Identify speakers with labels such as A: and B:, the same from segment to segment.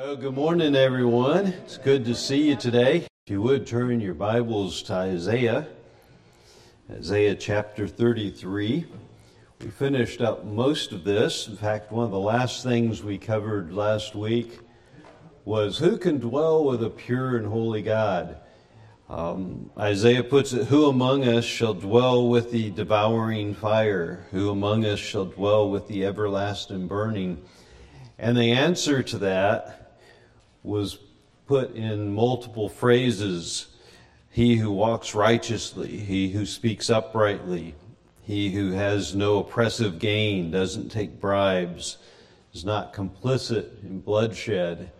A: Well, good morning, everyone. It's good to see you today. If you would turn your Bibles to Isaiah, Isaiah chapter 33. We finished up most of this. In fact, one of the last things we covered last week was who can dwell with a pure and holy God? Um, Isaiah puts it, Who among us shall dwell with the devouring fire? Who among us shall dwell with the everlasting burning? And the answer to that was put in multiple phrases He who walks righteously, he who speaks uprightly, he who has no oppressive gain, doesn't take bribes, is not complicit in bloodshed.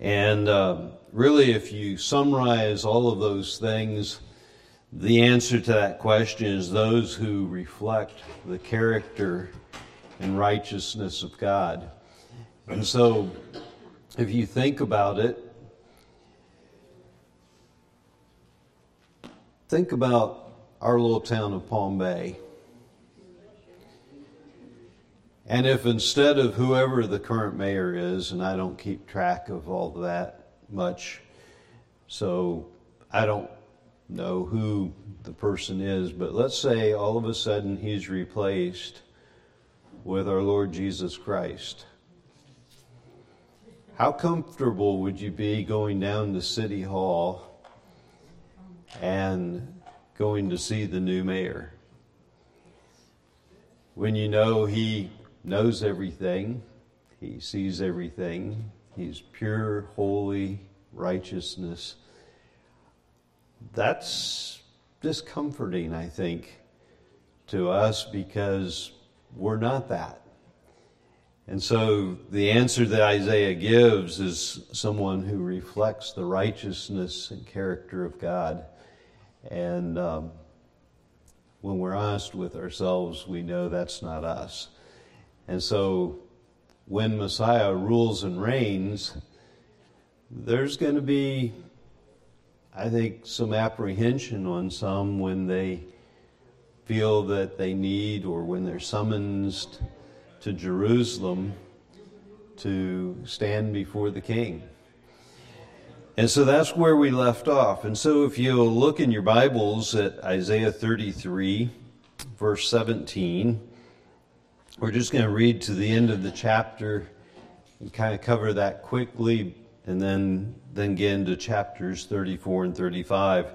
A: And um, really, if you summarize all of those things, the answer to that question is those who reflect the character and righteousness of God. And so, if you think about it, think about our little town of Palm Bay. And if instead of whoever the current mayor is, and I don't keep track of all that much, so I don't know who the person is, but let's say all of a sudden he's replaced with our Lord Jesus Christ. How comfortable would you be going down to City Hall and going to see the new mayor? When you know he knows everything, he sees everything, he's pure, holy, righteousness. That's discomforting, I think, to us because we're not that. And so the answer that Isaiah gives is someone who reflects the righteousness and character of God. And um, when we're honest with ourselves, we know that's not us. And so when Messiah rules and reigns, there's going to be, I think, some apprehension on some when they feel that they need or when they're summoned to Jerusalem to stand before the king. And so that's where we left off. And so if you look in your Bibles at Isaiah 33, verse 17, we're just going to read to the end of the chapter and kind of cover that quickly and then, then get into chapters 34 and 35.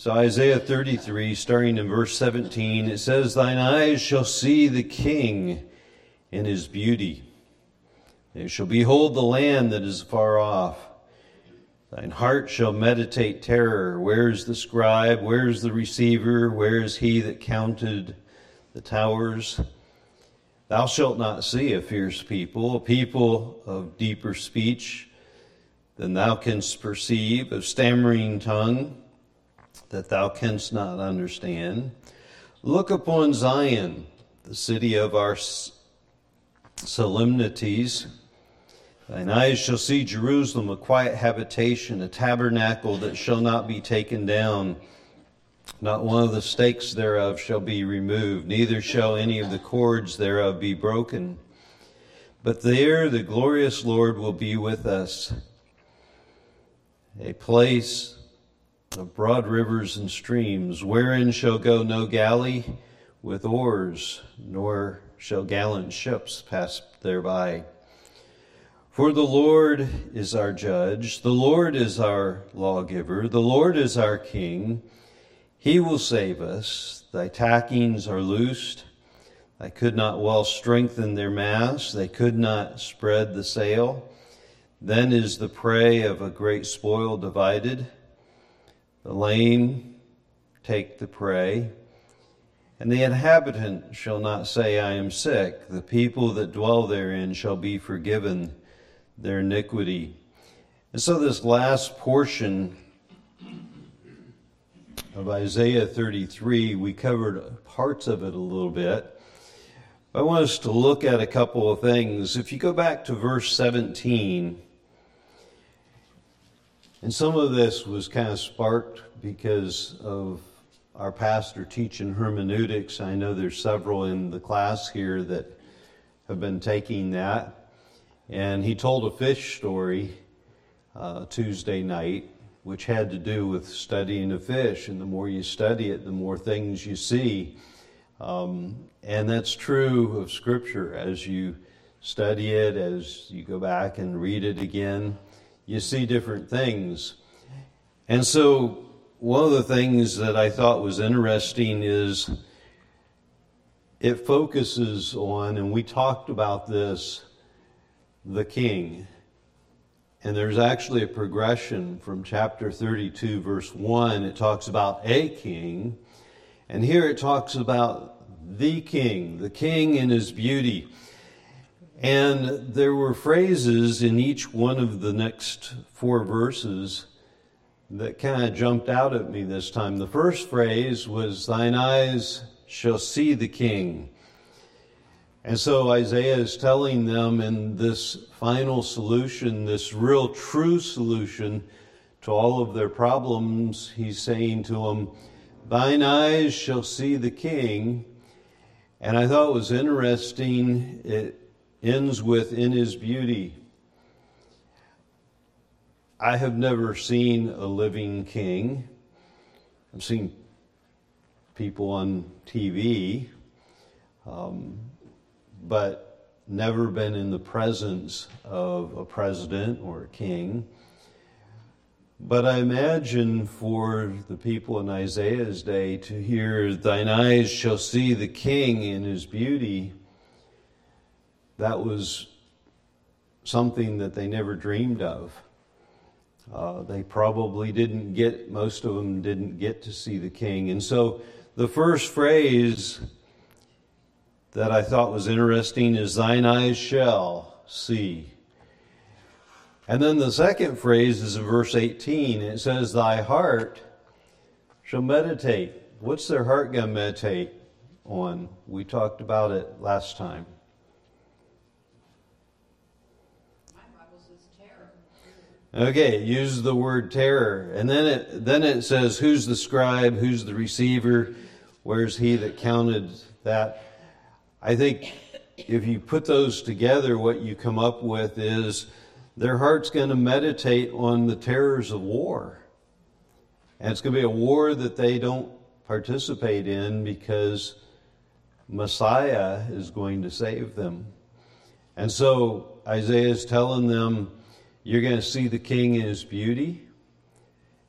A: So, Isaiah 33, starting in verse 17, it says, Thine eyes shall see the King in his beauty. They shall behold the land that is far off. Thine heart shall meditate terror. Where is the scribe? Where is the receiver? Where is he that counted the towers? Thou shalt not see a fierce people, a people of deeper speech than thou canst perceive, of stammering tongue that thou canst not understand. Look upon Zion, the city of our solemnities. Thine eyes shall see Jerusalem, a quiet habitation, a tabernacle that shall not be taken down. Not one of the stakes thereof shall be removed, neither shall any of the cords thereof be broken. But there the glorious Lord will be with us, a place of broad rivers and streams, wherein shall go no galley with oars, nor shall gallant ships pass thereby. For the Lord is our judge, the Lord is our lawgiver, the Lord is our king. He will save us. Thy tacklings are loosed. They could not well strengthen their masts, they could not spread the sail. Then is the prey of a great spoil divided. The lame take the prey, and the inhabitant shall not say, I am sick. The people that dwell therein shall be forgiven their iniquity. And so, this last portion of Isaiah 33, we covered parts of it a little bit. I want us to look at a couple of things. If you go back to verse 17, and some of this was kind of sparked because of our pastor teaching hermeneutics. I know there's several in the class here that have been taking that. And he told a fish story uh, Tuesday night, which had to do with studying a fish. And the more you study it, the more things you see. Um, and that's true of Scripture. As you study it, as you go back and read it again, you see different things. And so, one of the things that I thought was interesting is it focuses on, and we talked about this, the king. And there's actually a progression from chapter 32, verse 1. It talks about a king. And here it talks about the king, the king in his beauty. And there were phrases in each one of the next four verses that kind of jumped out at me this time. The first phrase was, Thine eyes shall see the king. And so Isaiah is telling them in this final solution, this real true solution to all of their problems, he's saying to them, Thine eyes shall see the king. And I thought it was interesting, it ends with, In his beauty. I have never seen a living king. I've seen people on TV, um, but never been in the presence of a president or a king. But I imagine for the people in Isaiah's day to hear, Thine eyes shall see the king in his beauty, that was something that they never dreamed of. Uh, they probably didn't get, most of them didn't get to see the king. And so the first phrase that I thought was interesting is, Thine eyes shall see. And then the second phrase is in verse 18. It says, Thy heart shall meditate. What's their heart going to meditate on? We talked about it last time. Okay, use the word terror. And then it then it says who's the scribe, who's the receiver, where's he that counted that? I think if you put those together, what you come up with is their heart's going to meditate on the terrors of war. And it's going to be a war that they don't participate in because Messiah is going to save them. And so Isaiah is telling them you're going to see the king in his beauty.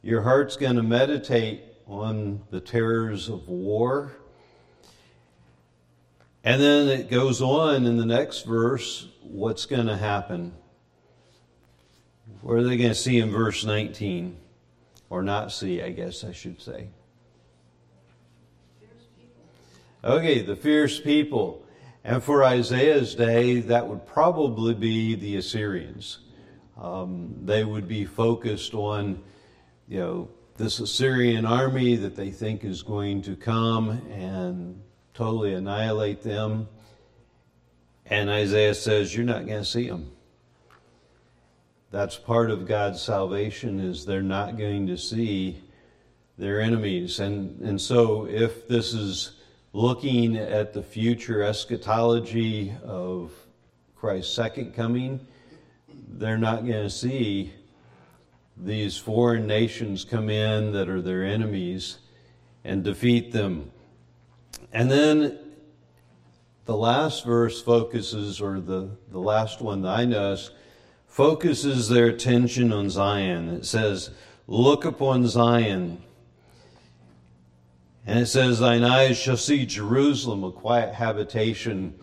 A: Your heart's going to meditate on the terrors of war. And then it goes on in the next verse what's going to happen. What are they going to see in verse 19? Or not see, I guess I should say. Okay, the fierce people. And for Isaiah's day, that would probably be the Assyrians. Um, they would be focused on, you know, this Assyrian army that they think is going to come and totally annihilate them. And Isaiah says, You're not going to see them. That's part of God's salvation is they're not going to see their enemies. And, and so if this is looking at the future eschatology of Christ's second coming, they're not going to see these foreign nations come in that are their enemies and defeat them. And then the last verse focuses, or the, the last one that I notice, focuses their attention on Zion. It says, Look upon Zion. And it says, Thine eyes shall see Jerusalem, a quiet habitation.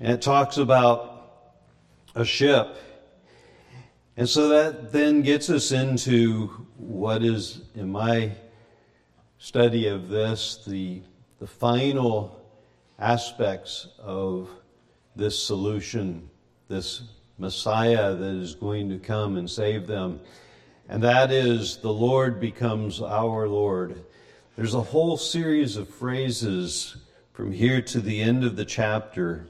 A: And it talks about a ship and so that then gets us into what is, in my study of this, the, the final aspects of this solution, this Messiah that is going to come and save them. And that is, the Lord becomes our Lord. There's a whole series of phrases from here to the end of the chapter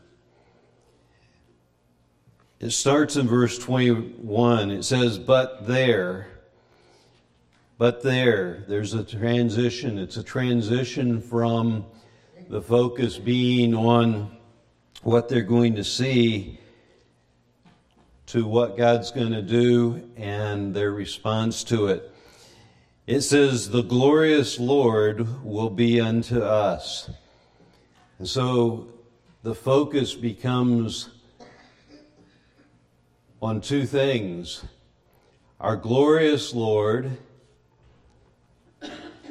A: it starts in verse 21. It says, But there, but there, there's a transition. It's a transition from the focus being on what they're going to see to what God's going to do and their response to it. It says, The glorious Lord will be unto us. And so the focus becomes on two things our glorious Lord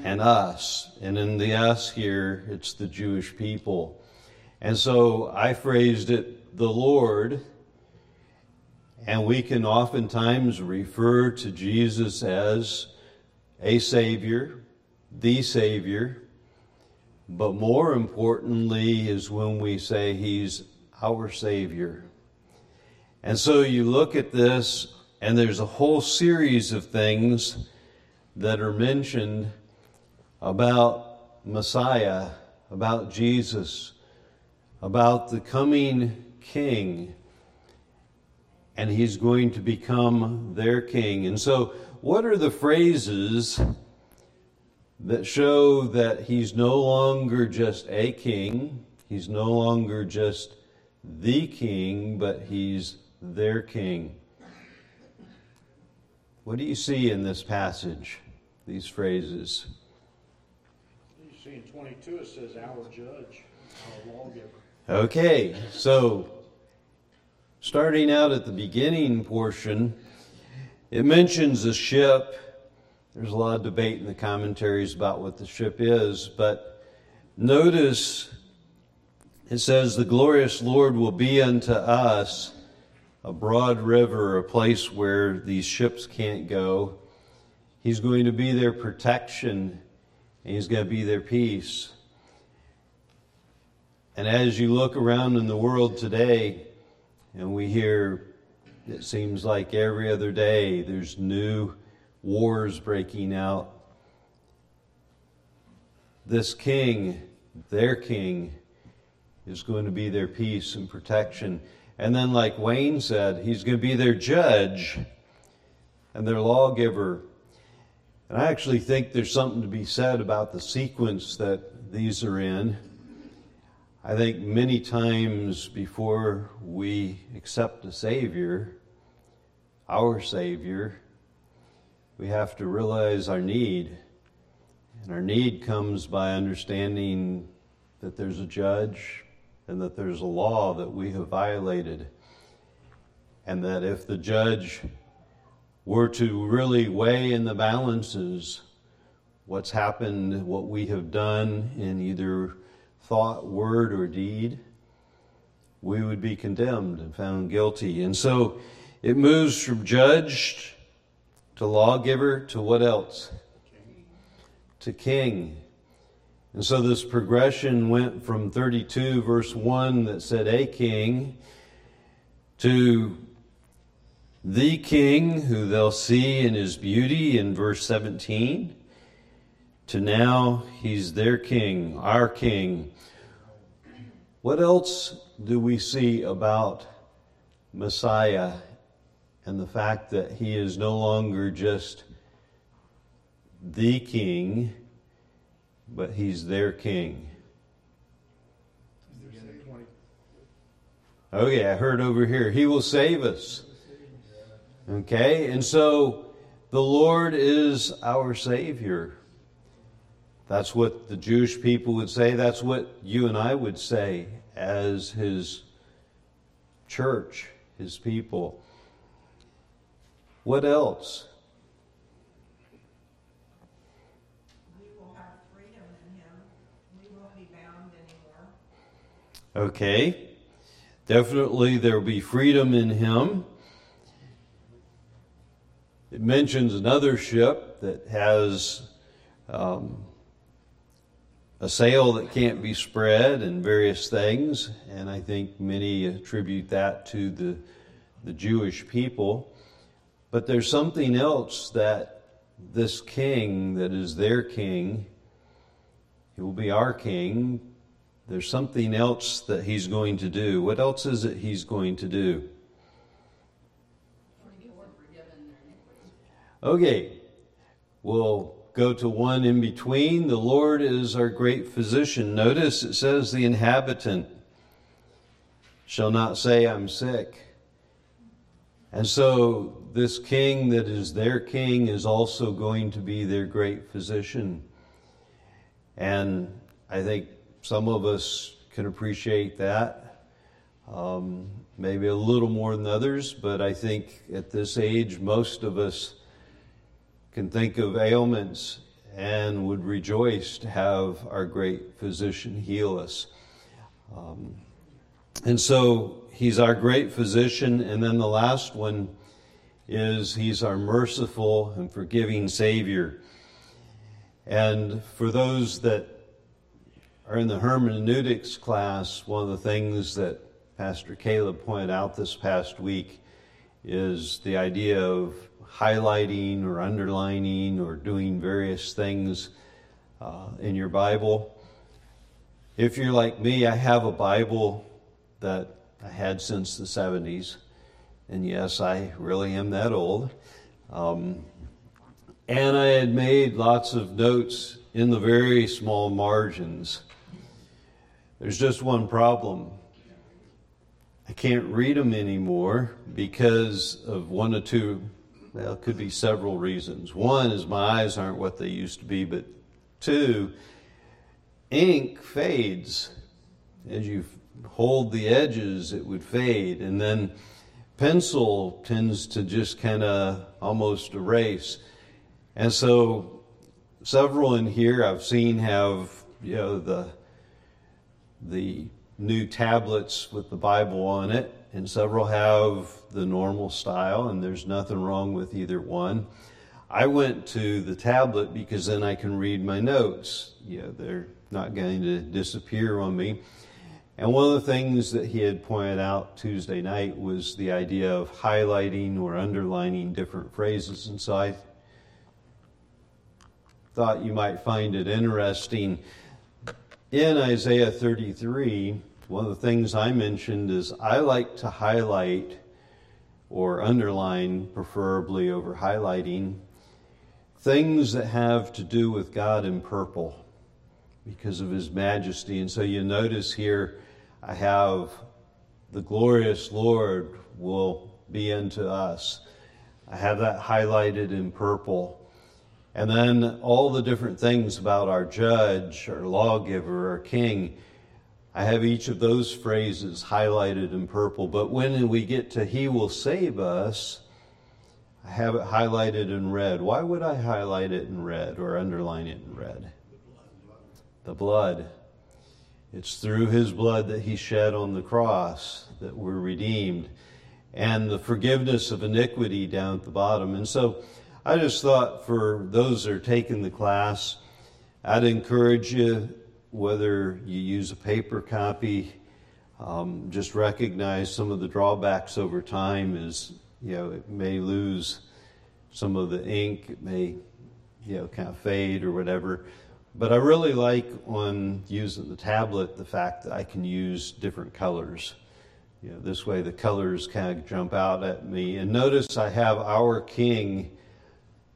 A: and us. And in the us here, it's the Jewish people. And so I phrased it the Lord, and we can oftentimes refer to Jesus as a Savior, the Savior, but more importantly is when we say He's our Savior. And so you look at this, and there's a whole series of things that are mentioned about Messiah, about Jesus, about the coming King, and he's going to become their King. And so, what are the phrases that show that he's no longer just a king, he's no longer just the king, but he's their king? What do you see in this passage, these phrases?
B: You see in 22 it says our judge, our lawgiver.
A: Okay, so starting out at the beginning portion, it mentions a ship. There's a lot of debate in the commentaries about what the ship is, but notice it says, The glorious Lord will be unto us a broad river, a place where these ships can't go. He's going to be their protection and He's going to be their peace. And as you look around in the world today, and we hear, it seems like every other day, there's new wars breaking out. This king, their king, is going to be their peace and protection. And then, like Wayne said, he's going to be their judge and their lawgiver and I actually think there's something to be said about the sequence that these are in. I think many times before we accept a Savior, our Savior, we have to realize our need. And our need comes by understanding that there's a judge and that there's a law that we have violated. And that if the judge were to really weigh in the balances what's happened, what we have done in either thought, word, or deed, we would be condemned and found guilty. And so it moves from judge to lawgiver to what else? King. To king. And so this progression went from 32, verse 1, that said a king, to the king who they'll see in his beauty in verse 17 to now he's their king, our king. What else do we see about Messiah and the fact that he is no longer just the king, but he's their king? Oh, yeah, I heard over here. He will save us. Okay, and so the Lord is our Savior. That's what the Jewish people would say. That's what you and I would say as His church, His people. What else?
C: We will have freedom in Him. We won't be bound anymore.
A: Okay. Definitely there will be freedom in Him. It mentions another ship that has um, a sail that can't be spread and various things, and I think many attribute that to the, the Jewish people. But there's something else that this king, that is their king, he will be our king. There's something else that he's going to do. What else is it he's going to do? Okay, we'll go to one in between. The Lord is our great physician. Notice it says the inhabitant. shall not say, I'm sick. And so, this king that is their king is also going to be their great physician. And I think some of us can appreciate that. Um, maybe a little more than others, but I think at this age, most of us can think of ailments and would rejoice to have our great physician heal us. Um, and so he's our great physician. And then the last one is he's our merciful and forgiving Savior. And for those that are in the hermeneutics class, one of the things that Pastor Caleb pointed out this past week is the idea of highlighting or underlining or doing various things uh, in your Bible. If you're like me, I have a Bible that I had since the 70s. And yes, I really am that old. Um, and I had made lots of notes in the very small margins. There's just one problem. I can't read them anymore because of one or two, well, it could be several reasons. One is my eyes aren't what they used to be, but two, ink fades as you hold the edges, it would fade. And then pencil tends to just kind of almost erase. And so several in here I've seen have, you know, the the new tablets with the Bible on it, and several have the normal style, and there's nothing wrong with either one. I went to the tablet because then I can read my notes. You know, they're not going to disappear on me. And one of the things that he had pointed out Tuesday night was the idea of highlighting or underlining different phrases. And so I thought you might find it interesting. In Isaiah 33, one of the things I mentioned is I like to highlight or underline, preferably over highlighting, things that have to do with God in purple because of his majesty. And so you notice here, I have the glorious Lord will be unto us. I have that highlighted in purple. And then all the different things about our judge, our lawgiver, our king. I have each of those phrases highlighted in purple. But when we get to He will save us, I have it highlighted in red. Why would I highlight it in red or underline it in red? The blood. It's through his blood that he shed on the cross that we're redeemed, and the forgiveness of iniquity down at the bottom. And so I just thought for those that are taking the class, I'd encourage you, whether you use a paper copy, um, just recognize some of the drawbacks over time is, you know, it may lose some of the ink, it may, you know, kind of fade or whatever. But I really like on using the tablet the fact that I can use different colors. You know, this way the colors kind of jump out at me. And notice I have our king,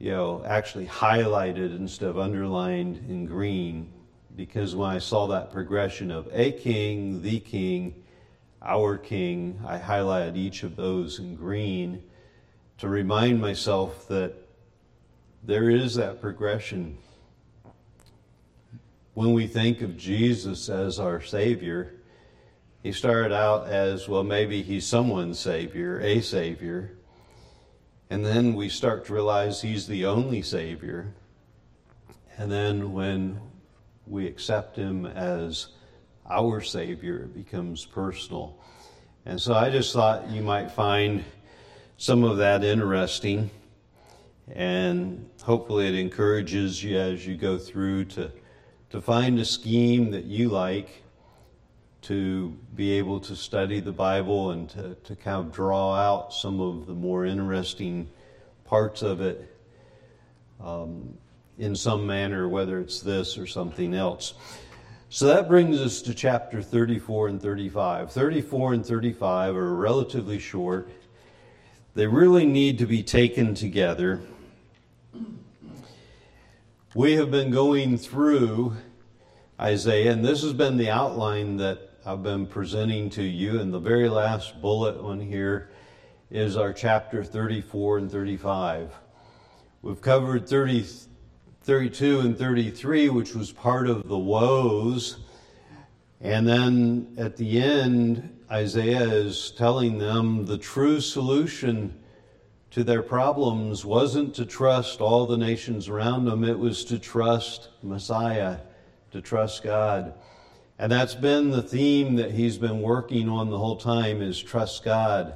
A: you know, actually highlighted instead of underlined in green because when I saw that progression of a king, the king, our king, I highlighted each of those in green to remind myself that there is that progression when we think of Jesus as our Savior, he started out as, well, maybe he's someone's Savior, a Savior. And then we start to realize he's the only Savior. And then when we accept him as our Savior, it becomes personal. And so I just thought you might find some of that interesting. And hopefully it encourages you as you go through to to find a scheme that you like to be able to study the Bible and to, to kind of draw out some of the more interesting parts of it um, in some manner, whether it's this or something else. So that brings us to chapter 34 and 35. 34 and 35 are relatively short. They really need to be taken together. We have been going through Isaiah, and this has been the outline that I've been presenting to you. And the very last bullet on here is our chapter 34 and 35. We've covered 30, 32 and 33, which was part of the woes. And then at the end, Isaiah is telling them the true solution to their problems wasn't to trust all the nations around them, it was to trust Messiah, to trust God. And that's been the theme that he's been working on the whole time is trust God.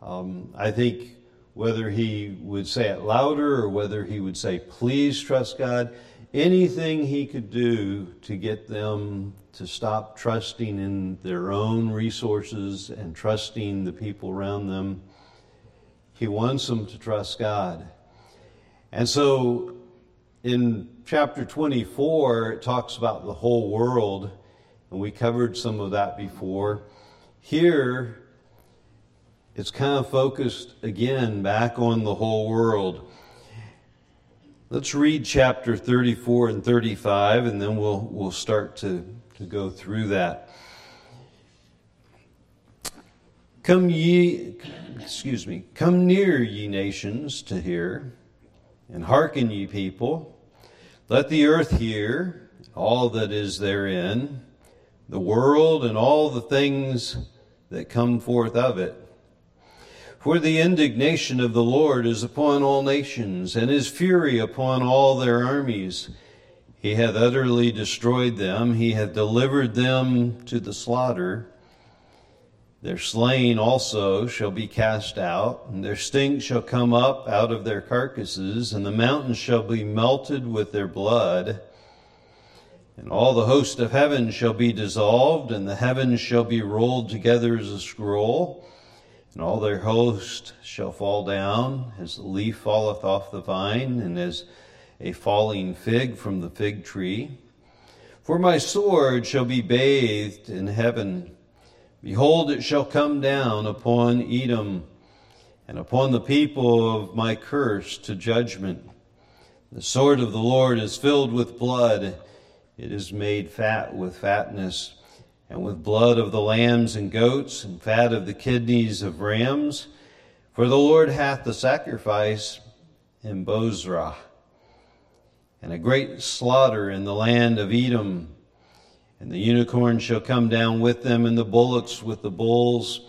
A: Um, I think whether he would say it louder or whether he would say, please trust God, anything he could do to get them to stop trusting in their own resources and trusting the people around them. He wants them to trust God. And so in chapter 24, it talks about the whole world and we covered some of that before. Here, it's kind of focused again back on the whole world. Let's read chapter 34 and 35, and then we'll, we'll start to, to go through that. Come ye, excuse me, come near, ye nations, to hear, and hearken, ye people. Let the earth hear, all that is therein the world and all the things that come forth of it. For the indignation of the Lord is upon all nations, and his fury upon all their armies. He hath utterly destroyed them, he hath delivered them to the slaughter. Their slain also shall be cast out, and their stink shall come up out of their carcasses, and the mountains shall be melted with their blood. And all the host of heaven shall be dissolved, and the heavens shall be rolled together as a scroll, and all their host shall fall down, as the leaf falleth off the vine, and as a falling fig from the fig tree. For my sword shall be bathed in heaven. Behold, it shall come down upon Edom, and upon the people of my curse to judgment. The sword of the Lord is filled with blood it is made fat with fatness, and with blood of the lambs and goats, and fat of the kidneys of rams. For the Lord hath the sacrifice in Bozrah, and a great slaughter in the land of Edom. And the unicorn shall come down with them, and the bullocks with the bulls.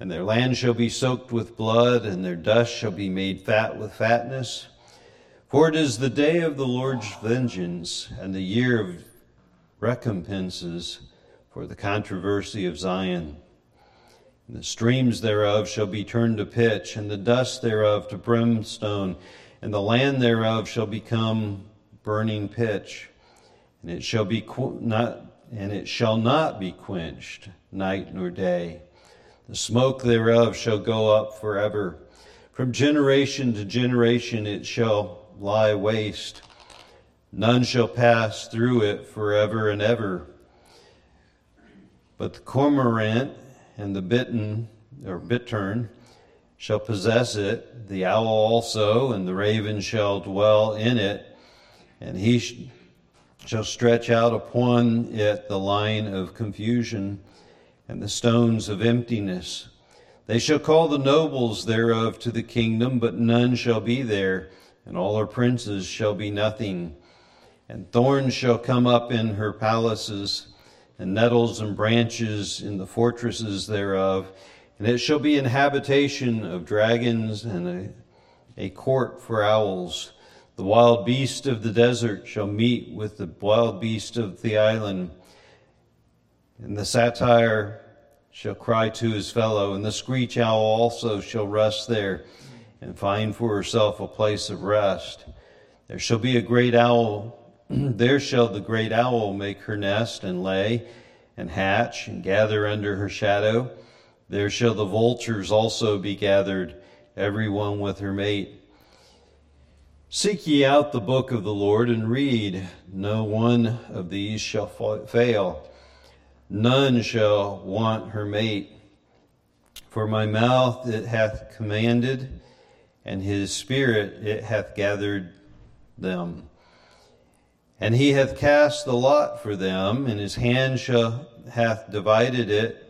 A: And their land shall be soaked with blood, and their dust shall be made fat with fatness. For it is the day of the Lord's vengeance and the year of recompenses for the controversy of Zion. And the streams thereof shall be turned to pitch, and the dust thereof to brimstone, and the land thereof shall become burning pitch, and it shall be qu- not and it shall not be quenched night nor day. The smoke thereof shall go up forever. From generation to generation it shall lie waste. None shall pass through it forever and ever. But the cormorant and the bittern, or bittern, shall possess it, the owl also, and the raven shall dwell in it, and he sh- shall stretch out upon it the line of confusion and the stones of emptiness. They shall call the nobles thereof to the kingdom, but none shall be there and all her princes shall be nothing. And thorns shall come up in her palaces, and nettles and branches in the fortresses thereof. And it shall be an habitation of dragons and a, a court for owls. The wild beast of the desert shall meet with the wild beast of the island. And the satyr shall cry to his fellow, and the screech owl also shall rest there and find for herself a place of rest. There shall be a great owl, there shall the great owl make her nest and lay and hatch and gather under her shadow. There shall the vultures also be gathered, every one with her mate. Seek ye out the book of the Lord and read. No one of these shall fail. None shall want her mate. For my mouth it hath commanded and his spirit it hath gathered them. And he hath cast the lot for them, and his hand shall hath divided it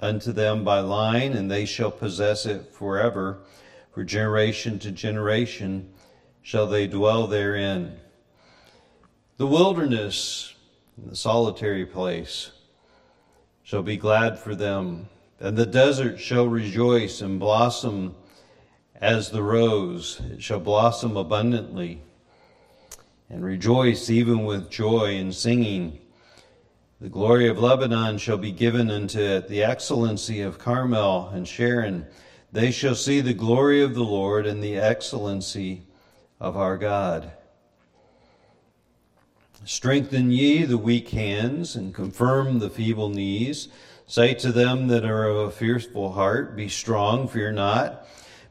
A: unto them by line, and they shall possess it forever. For generation to generation shall they dwell therein. The wilderness, and the solitary place, shall be glad for them, and the desert shall rejoice and blossom as the rose. It shall blossom abundantly and rejoice even with joy and singing. The glory of Lebanon shall be given unto it, the excellency of Carmel and Sharon. They shall see the glory of the Lord and the excellency of our God. Strengthen ye the weak hands and confirm the feeble knees. Say to them that are of a fearful heart, Be strong, fear not.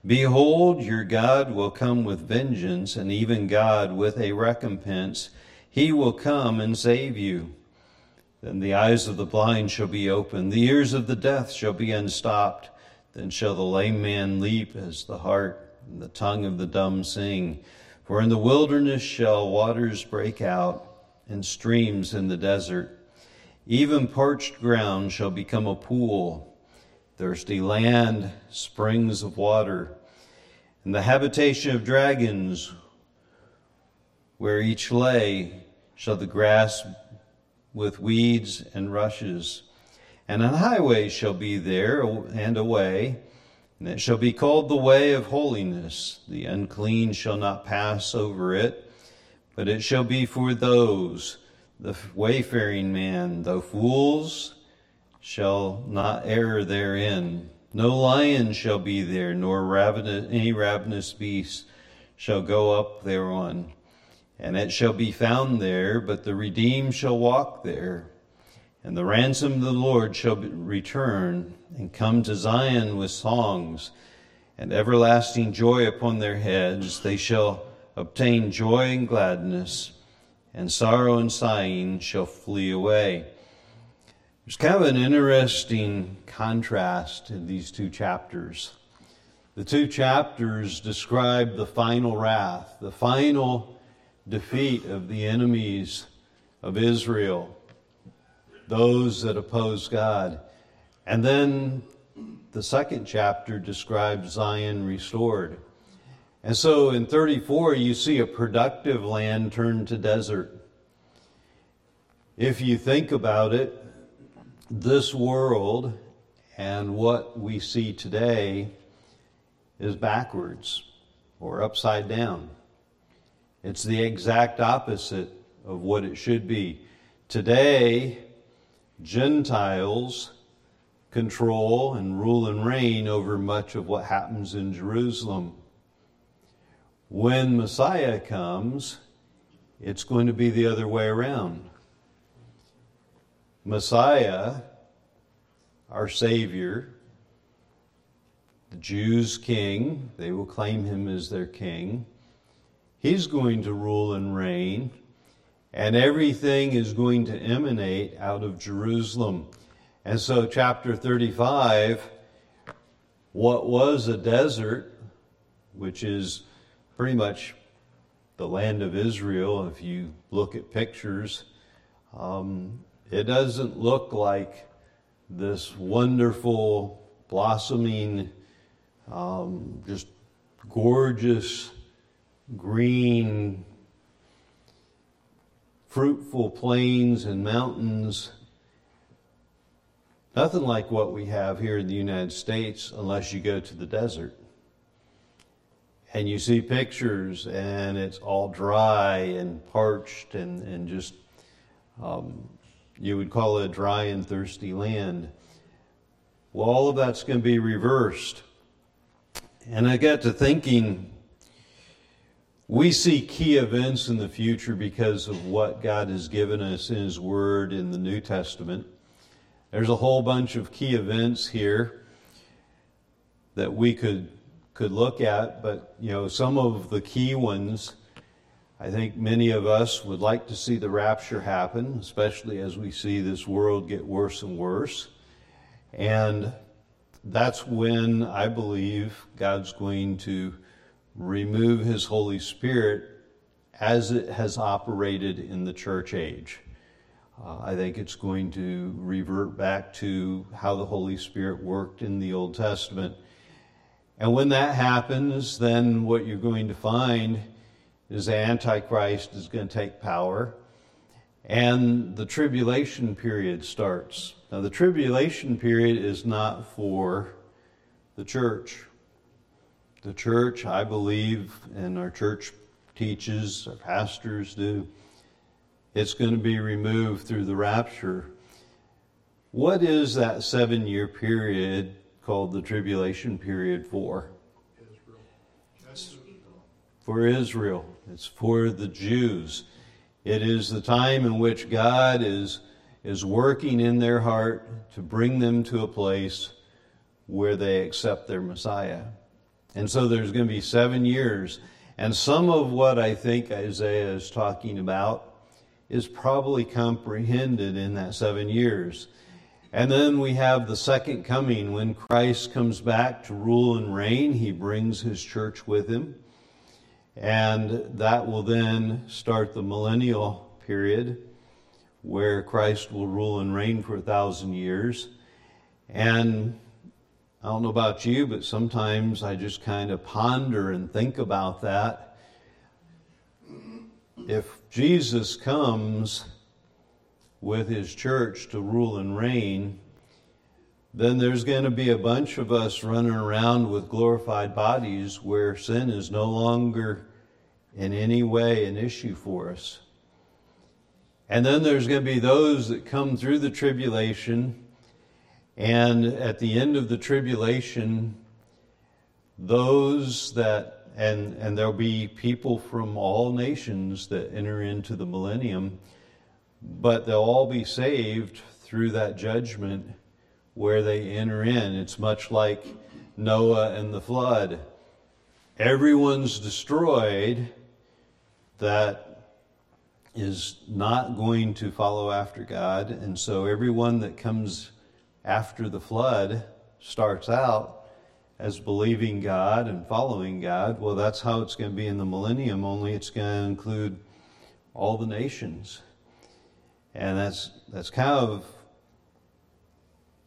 A: Behold, your God will come with vengeance, and even God with a recompense. He will come and save you. Then the eyes of the blind shall be opened, the ears of the deaf shall be unstopped. Then shall the lame man leap as the hart, and the tongue of the dumb sing. For in the wilderness shall waters break out, and streams in the desert. Even parched ground shall become a pool, thirsty land, springs of water. And the habitation of dragons, where each lay, shall the grass with weeds and rushes. And an highway shall be there and a way, and it shall be called the way of holiness. The unclean shall not pass over it, but it shall be for those, the wayfaring man, the fools shall not err therein. No lion shall be there, nor ravenous, any ravenous beast shall go up thereon and it shall be found there, but the redeemed shall walk there. And the ransom of the Lord shall return and come to Zion with songs and everlasting joy upon their heads. They shall obtain joy and gladness, and sorrow and sighing shall flee away. There's kind of an interesting contrast in these two chapters. The two chapters describe the final wrath, the final defeat of the enemies of Israel, those that oppose God. And then the second chapter describes Zion restored. And so in 34, you see a productive land turned to desert. If you think about it, this world and what we see today is backwards or upside down. It's the exact opposite of what it should be. Today, Gentiles control and rule and reign over much of what happens in Jerusalem. When Messiah comes, it's going to be the other way around. Messiah, our Savior, the Jews' king, they will claim him as their king He's going to rule and reign, and everything is going to emanate out of Jerusalem. And so, chapter 35, what was a desert, which is pretty much the land of Israel, if you look at pictures, um, it doesn't look like this wonderful, blossoming, um, just gorgeous green, fruitful plains and mountains. Nothing like what we have here in the United States unless you go to the desert. And you see pictures, and it's all dry and parched and, and just, um, you would call it a dry and thirsty land. Well, all of that's going to be reversed. And I got to thinking we see key events in the future because of what God has given us in His Word in the New Testament. There's a whole bunch of key events here that we could could look at, but you know, some of the key ones I think many of us would like to see the rapture happen, especially as we see this world get worse and worse. And that's when I believe God's going to remove his Holy Spirit as it has operated in the church age. Uh, I think it's going to revert back to how the Holy Spirit worked in the Old Testament. And when that happens, then what you're going to find is the Antichrist is going to take power and the tribulation period starts. Now, the tribulation period is not for the church. The church, I believe, and our church teaches, our pastors do, it's going to be removed through the rapture. What is that seven year period called the tribulation period for? For Israel. It's for the Jews. It is the time in which God is, is working in their heart to bring them to a place where they accept their Messiah. And so there's going to be seven years. And some of what I think Isaiah is talking about is probably comprehended in that seven years. And then we have the second coming when Christ comes back to rule and reign. He brings his church with him. And that will then start the millennial period where Christ will rule and reign for a thousand years. And I don't know about you, but sometimes I just kind of ponder and think about that. If Jesus comes with his church to rule and reign, then there's going to be a bunch of us running around with glorified bodies where sin is no longer in any way an issue for us. And then there's going to be those that come through the tribulation, and at the end of the tribulation, those that, and, and there'll be people from all nations that enter into the millennium, but they'll all be saved through that judgment where they enter in. It's much like Noah and the flood. Everyone's destroyed that is not going to follow after God. And so everyone that comes after the flood starts out as believing God and following God. Well, that's how it's going to be in the millennium, only it's going to include all the nations. And that's that's kind of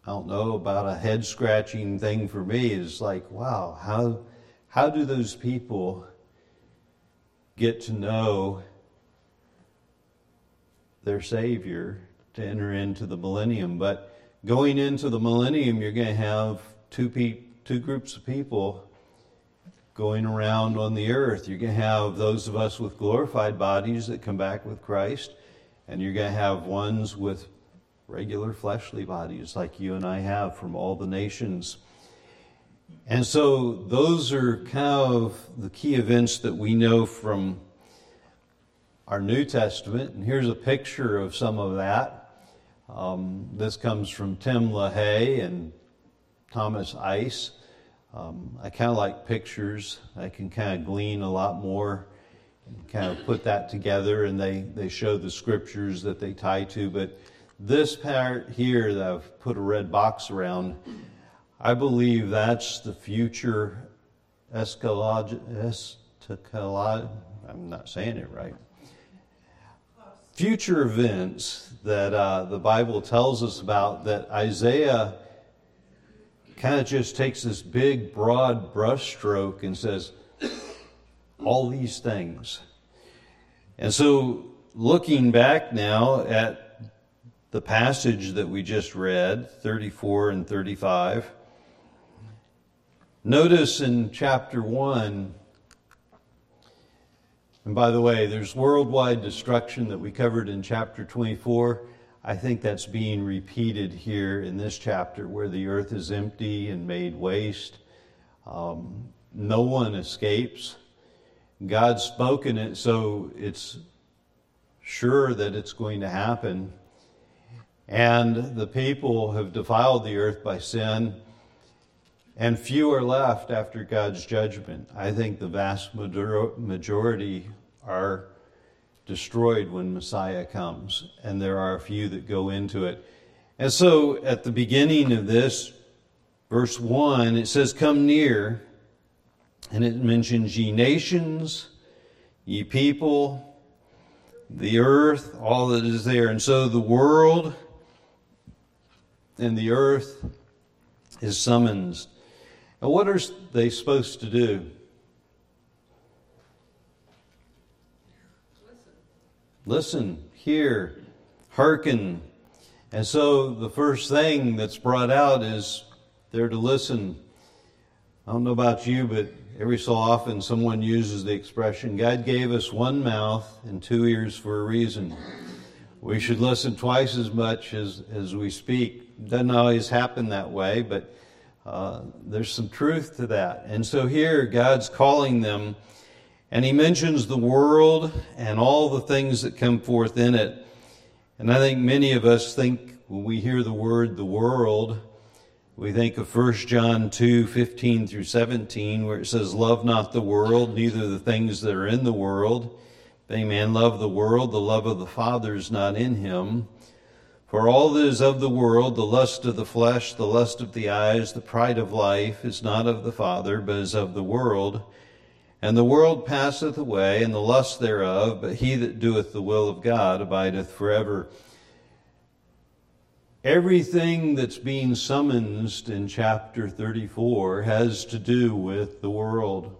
A: I don't know about a head scratching thing for me is like, wow, how how do those people get to know their Savior to enter into the millennium? But going into the millennium, you're going to have two pe- two groups of people going around on the earth. You're going to have those of us with glorified bodies that come back with Christ, and you're going to have ones with regular fleshly bodies like you and I have from all the nations. And so those are kind of the key events that we know from our New Testament. And here's a picture of some of that. Um, this comes from Tim LaHaye and Thomas Ice. Um, I kind of like pictures. I can kind of glean a lot more and kind of put that together, and they, they show the scriptures that they tie to. But this part here that I've put a red box around, I believe that's the future eschatology. I'm not saying it right. Future events that uh, the Bible tells us about that Isaiah kind of just takes this big, broad brushstroke and says, all these things. And so, looking back now at the passage that we just read, 34 and 35. Notice in chapter 1, and by the way, there's worldwide destruction that we covered in chapter 24. I think that's being repeated here in this chapter where the earth is empty and made waste. Um, no one escapes. God's spoken it, so it's sure that it's going to happen and the people have defiled the earth by sin, and few are left after God's judgment. I think the vast majority are destroyed when Messiah comes, and there are a few that go into it. And so at the beginning of this, verse 1, it says, Come near, and it mentions ye nations, ye people, the earth, all that is there. And so the world and the earth is summoned. And what are they supposed to do? Listen, hear, hearken. And so the first thing that's brought out is they're to listen. I don't know about you, but every so often someone uses the expression God gave us one mouth and two ears for a reason. We should listen twice as much as, as we speak. Doesn't always happen that way, but uh, there's some truth to that. And so here, God's calling them, and He mentions the world and all the things that come forth in it. And I think many of us think when we hear the word the world, we think of 1 John 2 15 through 17, where it says, Love not the world, neither the things that are in the world. If any man love the world, the love of the Father is not in him. For all that is of the world, the lust of the flesh, the lust of the eyes, the pride of life, is not of the Father, but is of the world. And the world passeth away, and the lust thereof, but he that doeth the will of God abideth forever. Everything that's being summoned in chapter 34 has to do with the world.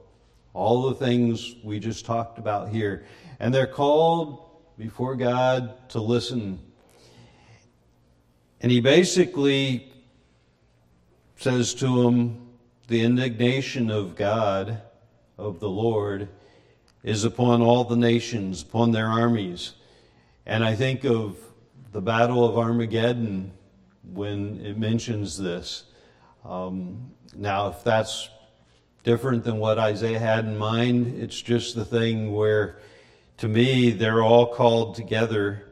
A: All the things we just talked about here. And they're called before God to listen. And he basically says to them, the indignation of God, of the Lord, is upon all the nations, upon their armies. And I think of the Battle of Armageddon when it mentions this. Um, now, if that's different than what Isaiah had in mind, it's just the thing where, to me, they're all called together.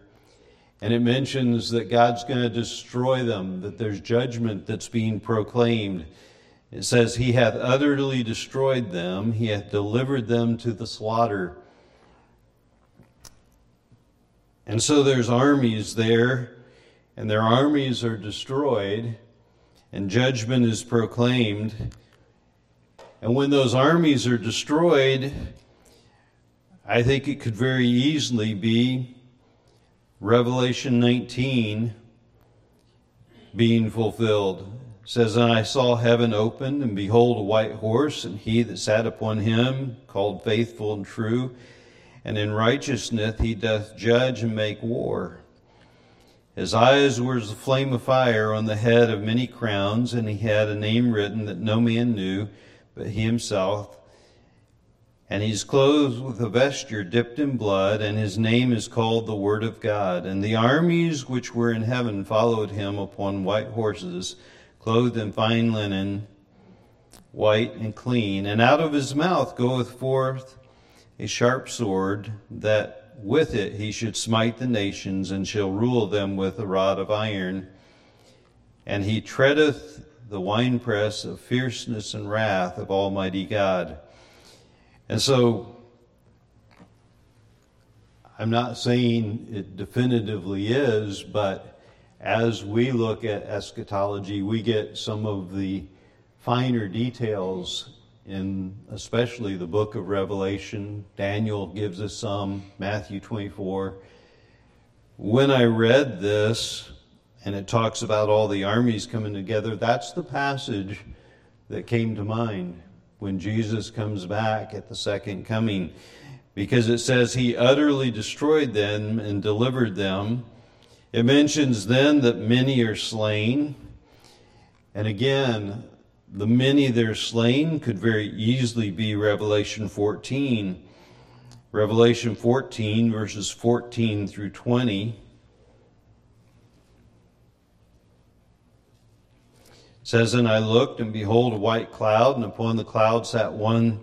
A: And it mentions that God's going to destroy them, that there's judgment that's being proclaimed. It says, He hath utterly destroyed them, He hath delivered them to the slaughter. And so there's armies there, and their armies are destroyed, and judgment is proclaimed. And when those armies are destroyed, I think it could very easily be Revelation 19 being fulfilled. It says, And I saw heaven opened, and behold, a white horse, and he that sat upon him, called faithful and true and in righteousness he doth judge and make war. His eyes were as a flame of fire on the head of many crowns, and he had a name written that no man knew but he himself. And he's clothed with a vesture dipped in blood, and his name is called the Word of God. And the armies which were in heaven followed him upon white horses, clothed in fine linen, white and clean. And out of his mouth goeth forth a sharp sword, that with it he should smite the nations, and shall rule them with a rod of iron. And he treadeth the winepress of fierceness and wrath of Almighty God. And so, I'm not saying it definitively is, but as we look at eschatology, we get some of the finer details in especially the book of Revelation. Daniel gives us some, Matthew 24. When I read this, and it talks about all the armies coming together, that's the passage that came to mind when Jesus comes back at the second coming. Because it says he utterly destroyed them and delivered them. It mentions then that many are slain. And again, the many that are slain could very easily be Revelation 14. Revelation 14, verses 14 through 20. Says, And I looked, and behold, a white cloud, and upon the cloud sat one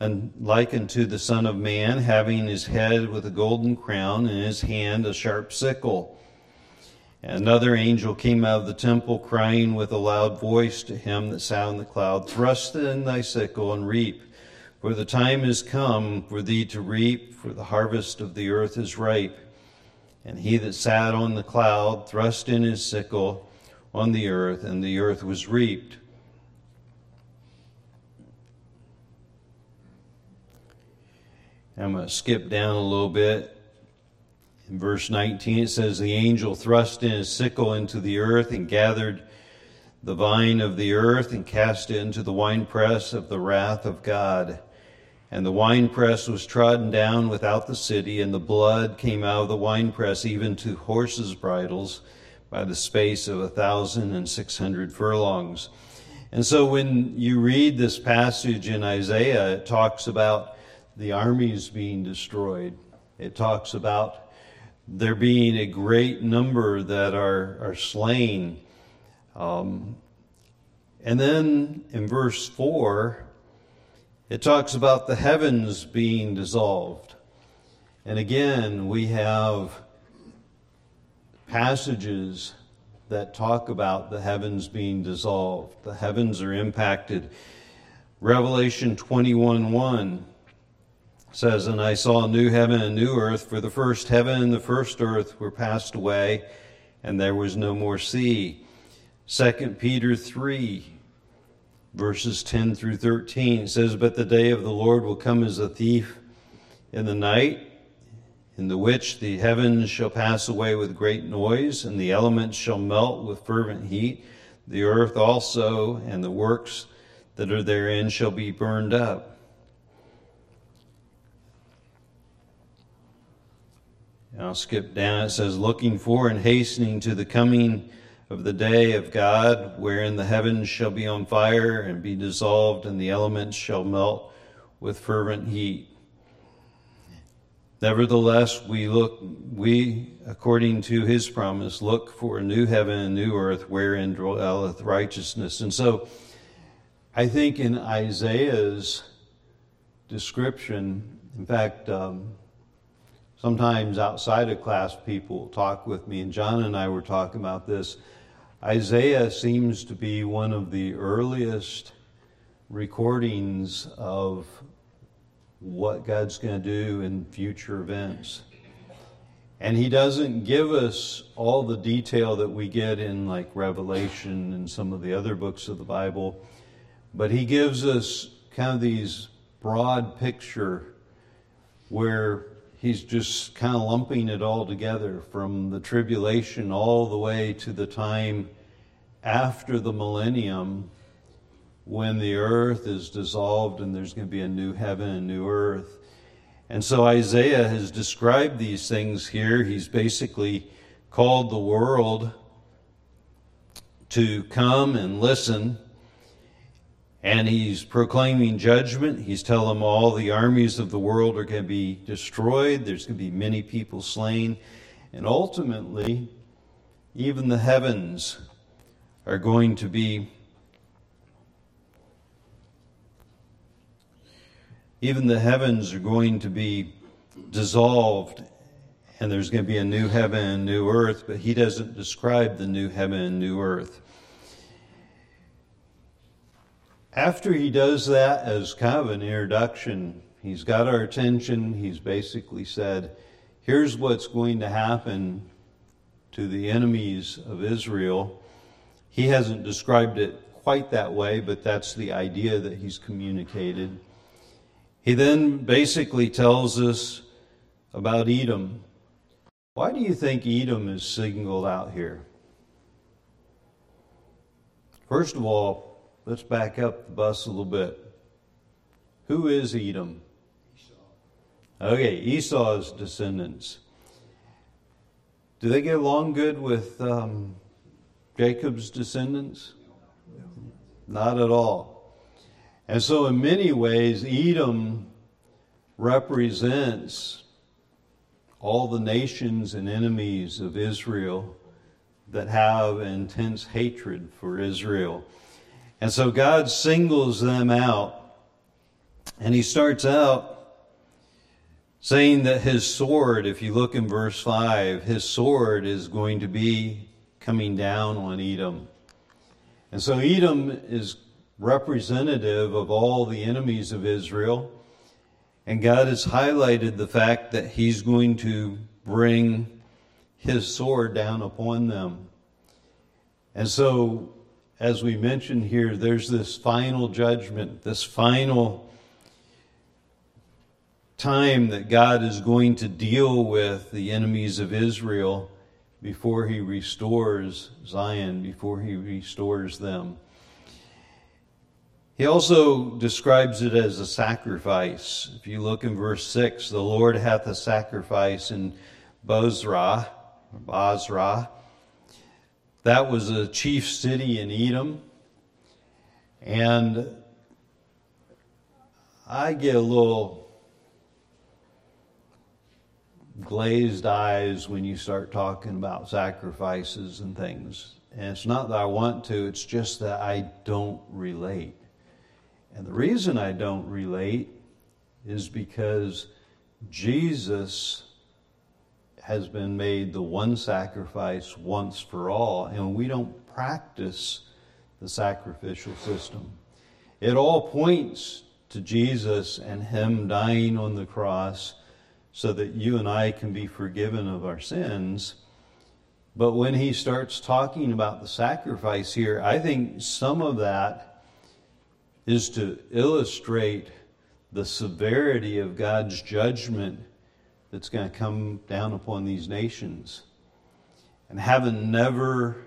A: and like unto the Son of Man, having his head with a golden crown, and in his hand a sharp sickle. Another angel came out of the temple, crying with a loud voice to him that sat on the cloud, Thrust in thy sickle and reap, for the time is come for thee to reap, for the harvest of the earth is ripe. And he that sat on the cloud thrust in his sickle on the earth, and the earth was reaped. I'm going to skip down a little bit In verse 19, it says, The angel thrust in his sickle into the earth and gathered the vine of the earth and cast it into the winepress of the wrath of God. And the winepress was trodden down without the city, and the blood came out of the winepress even to horses' bridles by the space of a thousand and six hundred furlongs. And so when you read this passage in Isaiah, it talks about the armies being destroyed. It talks about there being a great number that are, are slain. Um, and then in verse 4, it talks about the heavens being dissolved. And again, we have passages that talk about the heavens being dissolved. The heavens are impacted. Revelation 21 1 says, And I saw a new heaven and new earth, for the first heaven and the first earth were passed away, and there was no more sea. 2 Peter 3, verses 10 through 13 says, But the day of the Lord will come as a thief in the night, in the which the heavens shall pass away with great noise, and the elements shall melt with fervent heat. The earth also and the works that are therein shall be burned up. I'll skip down. It says, Looking for and hastening to the coming of the day of God, wherein the heavens shall be on fire and be dissolved, and the elements shall melt with fervent heat. Nevertheless, we look, we, according to his promise, look for a new heaven and new earth wherein dwelleth righteousness. And so, I think in Isaiah's description, in fact, um, Sometimes outside of class, people talk with me, and John and I were talking about this. Isaiah seems to be one of the earliest recordings of what God's going to do in future events. And he doesn't give us all the detail that we get in like Revelation and some of the other books of the Bible, but he gives us kind of these broad picture where he's just kind of lumping it all together from the tribulation all the way to the time after the millennium when the earth is dissolved and there's going to be a new heaven and new earth. And so Isaiah has described these things here. He's basically called the world to come and listen and he's proclaiming judgment. He's telling them all the armies of the world are going to be destroyed. There's going to be many people slain. And ultimately, even the heavens are going to be even the heavens are going to be dissolved and there's going to be a new heaven and new earth but he doesn't describe the new heaven and new earth after he does that as kind of an introduction, he's got our attention. He's basically said, here's what's going to happen to the enemies of Israel. He hasn't described it quite that way, but that's the idea that he's communicated. He then basically tells us about Edom. Why do you think Edom is singled out here? First of all, Let's back up the bus a little bit. Who is Edom? Okay, Esau's descendants. Do they get along good with um, Jacob's descendants? Not at all. And so, in many ways, Edom represents all the nations and enemies of Israel that have intense hatred for Israel. And so God singles them out. And he starts out saying that his sword, if you look in verse 5, his sword is going to be coming down on Edom. And so Edom is representative of all the enemies of Israel. And God has highlighted the fact that he's going to bring his sword down upon them. And so as we mentioned here, there's this final judgment, this final time that God is going to deal with the enemies of Israel before he restores Zion, before he restores them. He also describes it as a sacrifice. If you look in verse 6, the Lord hath a sacrifice in Bozrah, Bozrah. That was a chief city in Edom. And I get a little glazed eyes when you start talking about sacrifices and things. And it's not that I want to, it's just that I don't relate. And the reason I don't relate is because Jesus has been made the one sacrifice once for all, and we don't practice the sacrificial system. It all points to Jesus and Him dying on the cross so that you and I can be forgiven of our sins. But when he starts talking about the sacrifice here, I think some of that is to illustrate the severity of God's judgment that's going to come down upon these nations. And having never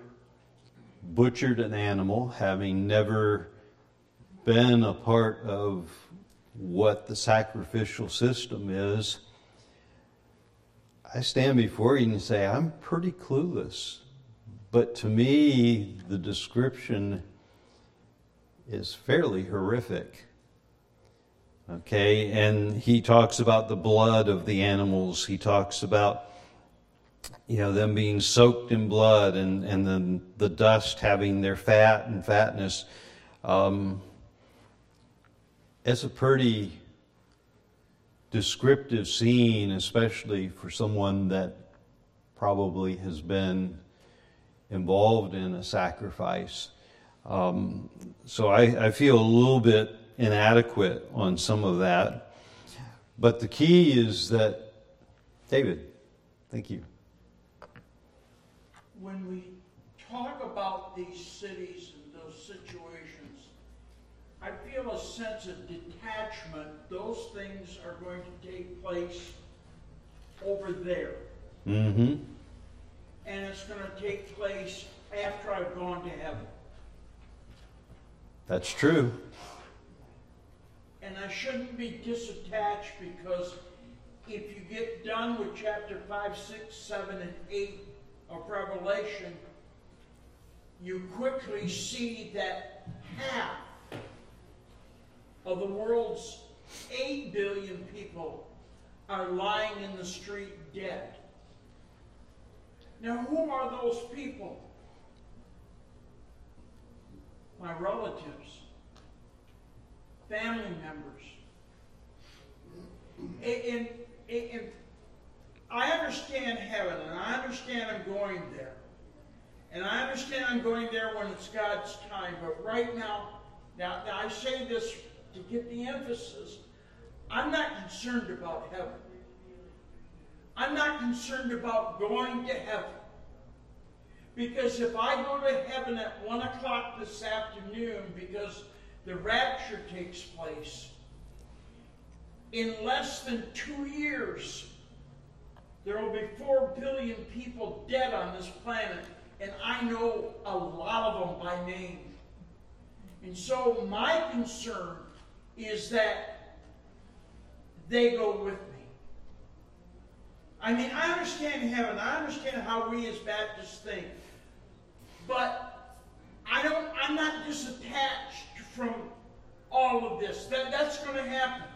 A: butchered an animal, having never been a part of what the sacrificial system is, I stand before you and say, I'm pretty clueless. But to me, the description is fairly horrific. Okay, and he talks about the blood of the animals. He talks about you know them being soaked in blood and and then the dust having their fat and fatness. Um, it's a pretty descriptive scene, especially for someone that probably has been involved in a sacrifice. Um, so I, I feel a little bit inadequate on some of that. But the key is that, David, thank you.
D: When we talk about these cities and those situations, I feel a sense of detachment. Those things are going to take place over there.
A: Mm-hmm.
D: And it's going to take place after I've gone to heaven.
A: That's true.
D: And I shouldn't be disattached because if you get done with chapter 5, 6, 7, and 8 of Revelation, you quickly see that half of the world's 8 billion people are lying in the street dead. Now, who are those people? My relatives, family members. And, and, and I understand heaven, and I understand I'm going there. And I understand I'm going there when it's God's time. But right now, now, now I say this to get the emphasis. I'm not concerned about heaven. I'm not concerned about going to heaven. Because if I go to heaven at 1 o'clock this afternoon because the rapture takes place, in less than two years, there will be 4 billion people dead on this planet, and I know a lot of them by name. And so my concern is that they go with me. I mean, I understand heaven. I understand how we as Baptists think. But I don't, I'm not disattached from all of this. That, that's going to happen.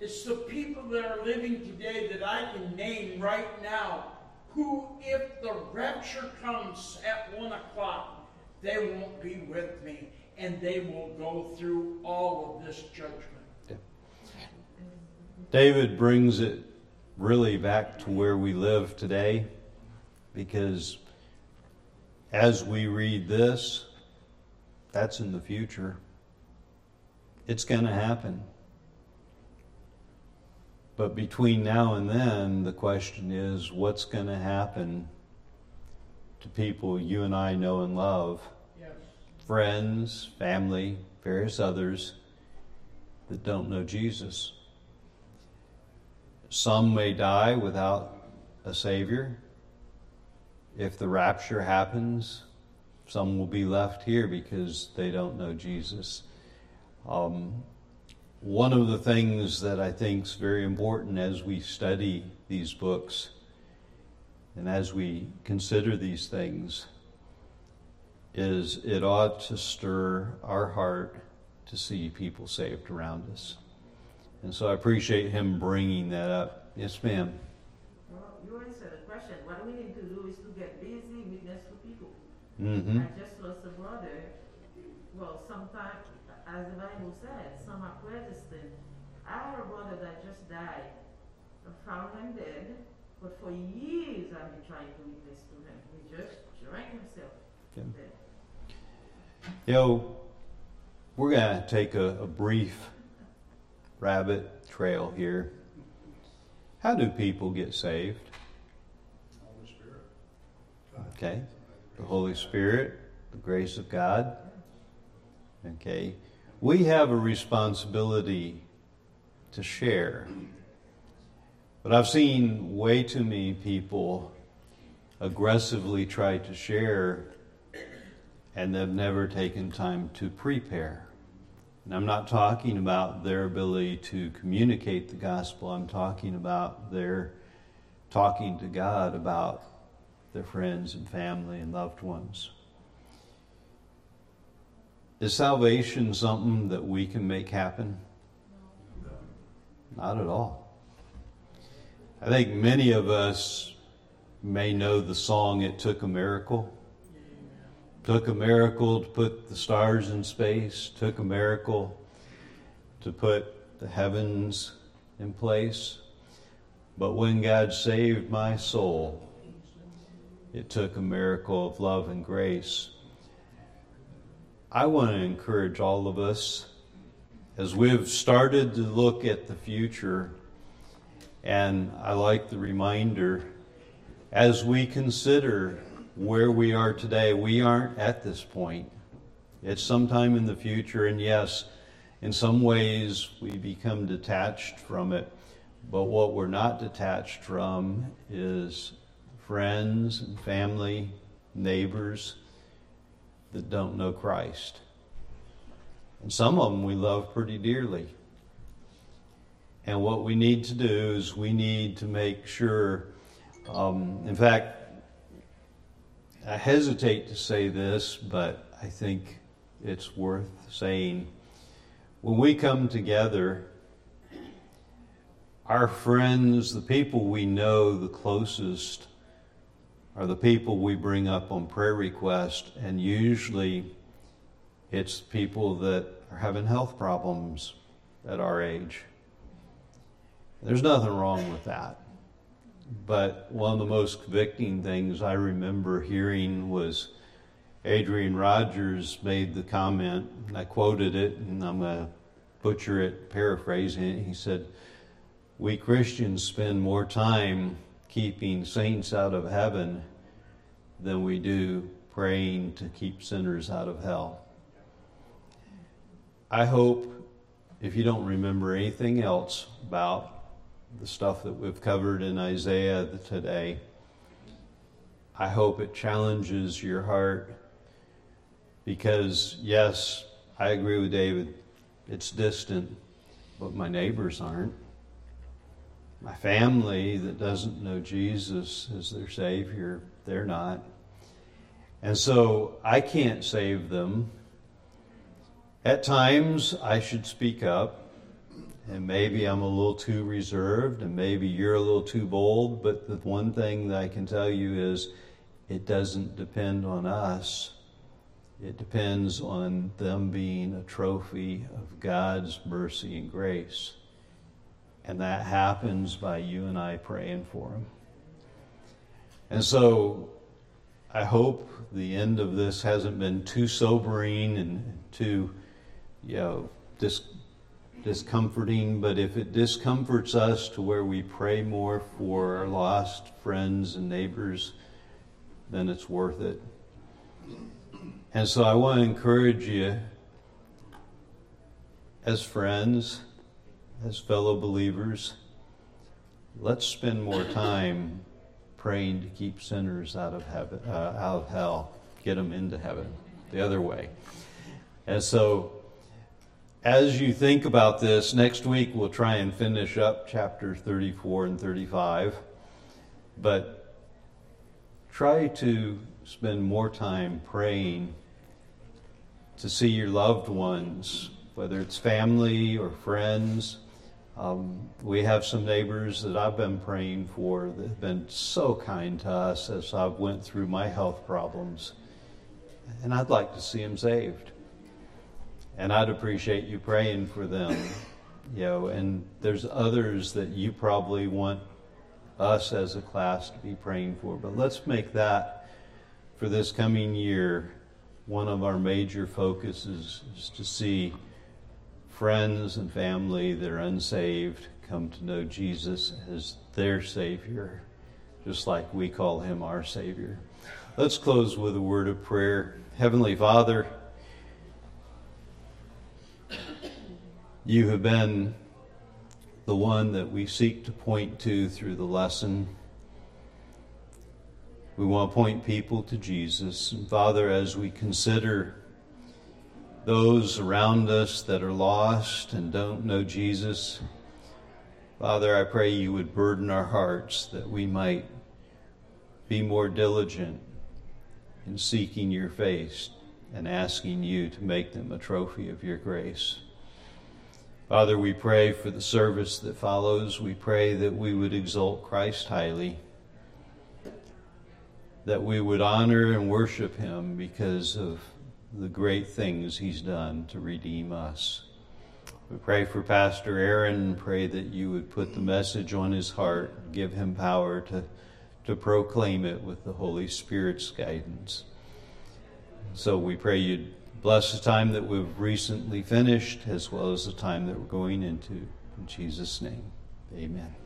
D: It's the people that are living today that I can name right now who, if the rapture comes at 1 o'clock, they won't be with me and they will go through all of this judgment.
A: David brings it really back to where we live today because as we read this, that's in the future. It's going to happen. But between now and then, the question is what's going to happen to people you and I know and love?
D: Yes.
A: Friends, family, various others that don't know Jesus. some may die without a Savior. If the rapture happens, some will be left here because they don't know Jesus. Um, one of the things that I think is very important as we study these books and as we consider these things is it ought to stir our heart to see people saved around us. And so I appreciate him bringing that up. Yes, ma'am.
E: Well, you answered the question. What we need to do is to get busy witness to people.
A: Mm-hmm.
E: I just lost a brother. Well, sometimes, as the Bible says, some are predestined. I have a brother that just died. I found him dead, but for years I've been trying to witness to him. He just drank himself
A: Yeah.
E: dead.
A: Know, we're going to take a, a brief rabbit trail here. How do people get saved? Okay. The Holy Spirit, the grace of God. Okay. We have a responsibility to share. But I've seen way too many people aggressively try to share and they've never taken time to prepare. And I'm not talking about their ability to communicate the gospel, I'm talking about their talking to God about their friends and family and loved ones. Is salvation something that we can make happen? Not at all. I think many of us may know the song It Took a Miracle. Took a miracle to put the stars in space, took a miracle to put the heavens in place. But when God saved my soul, it took a miracle of love and grace. I want to encourage all of us as we've started to look at the future, and I like the reminder as we consider where we are today, we aren't at this point. It's sometime in the future, and yes, in some ways we become detached from it. But what we're not detached from is friends and family, neighbors that don't know Christ. And some of them we love pretty dearly. And what we need to do is we need to make sure, um, in fact, I hesitate to say this, but I think it's worth saying. When we come together, our friends, the people we know the closest, are the people we bring up on prayer request, and usually it's people that are having health problems at our age. There's nothing wrong with that. But one of the most convicting things I remember hearing was Adrian Rogers made the comment, and I quoted it, and I'm going to butcher it, paraphrasing it. He said, We Christians spend more time keeping saints out of heaven than we do praying to keep sinners out of hell. I hope, if you don't remember anything else about the stuff that we've covered in Isaiah today, I hope it challenges your heart because, yes, I agree with David. It's distant, but my neighbors aren't. My family that doesn't know Jesus as their Savior, they're not. And so I can't save them. At times, I should speak up and maybe I'm a little too reserved, and maybe you're a little too bold, but the one thing that I can tell you is it doesn't depend on us. It depends on them being a trophy of God's mercy and grace. And that happens by you and I praying for them. And so I hope the end of this hasn't been too sobering and too, you know, dis- discomforting, but if it discomforts us to where we pray more for our lost friends and neighbors, then it's worth it. And so I want to encourage you as friends, as fellow believers, let's spend more time praying to keep sinners out of heaven, uh, out of hell, get them into heaven, the other way. And so, as you think about this, next week we'll try and finish up chapter 34 and 35. But try to spend more time praying to see your loved ones, whether it's family or friends. Um, we have some neighbors that I've been praying for that have been so kind to us as I've went through my health problems, and I'd like to see them saved. And I'd appreciate you praying for them, you know. And there's others that you probably want us as a class to be praying for. But let's make that for this coming year one of our major focuses is to see friends and family that are unsaved come to know Jesus as their Savior, just like we call him our Savior. Let's close with a word of prayer. Heavenly Father, you have been the one that we seek to point to through the lesson. We want to point people to Jesus. And Father, as we consider those around us that are lost and don't know Jesus, Father, I pray you would burden our hearts that we might be more diligent in seeking your face and asking you to make them a trophy of your grace. Father, we pray for the service that follows. We pray that we would exalt Christ highly, that we would honor and worship him because of the great things he's done to redeem us. We pray for Pastor Aaron, pray that you would put the message on his heart, give him power to, to proclaim it with the Holy Spirit's guidance. So we pray you'd Bless the time that we've recently finished as well as the time that we're going into. In Jesus' name, amen.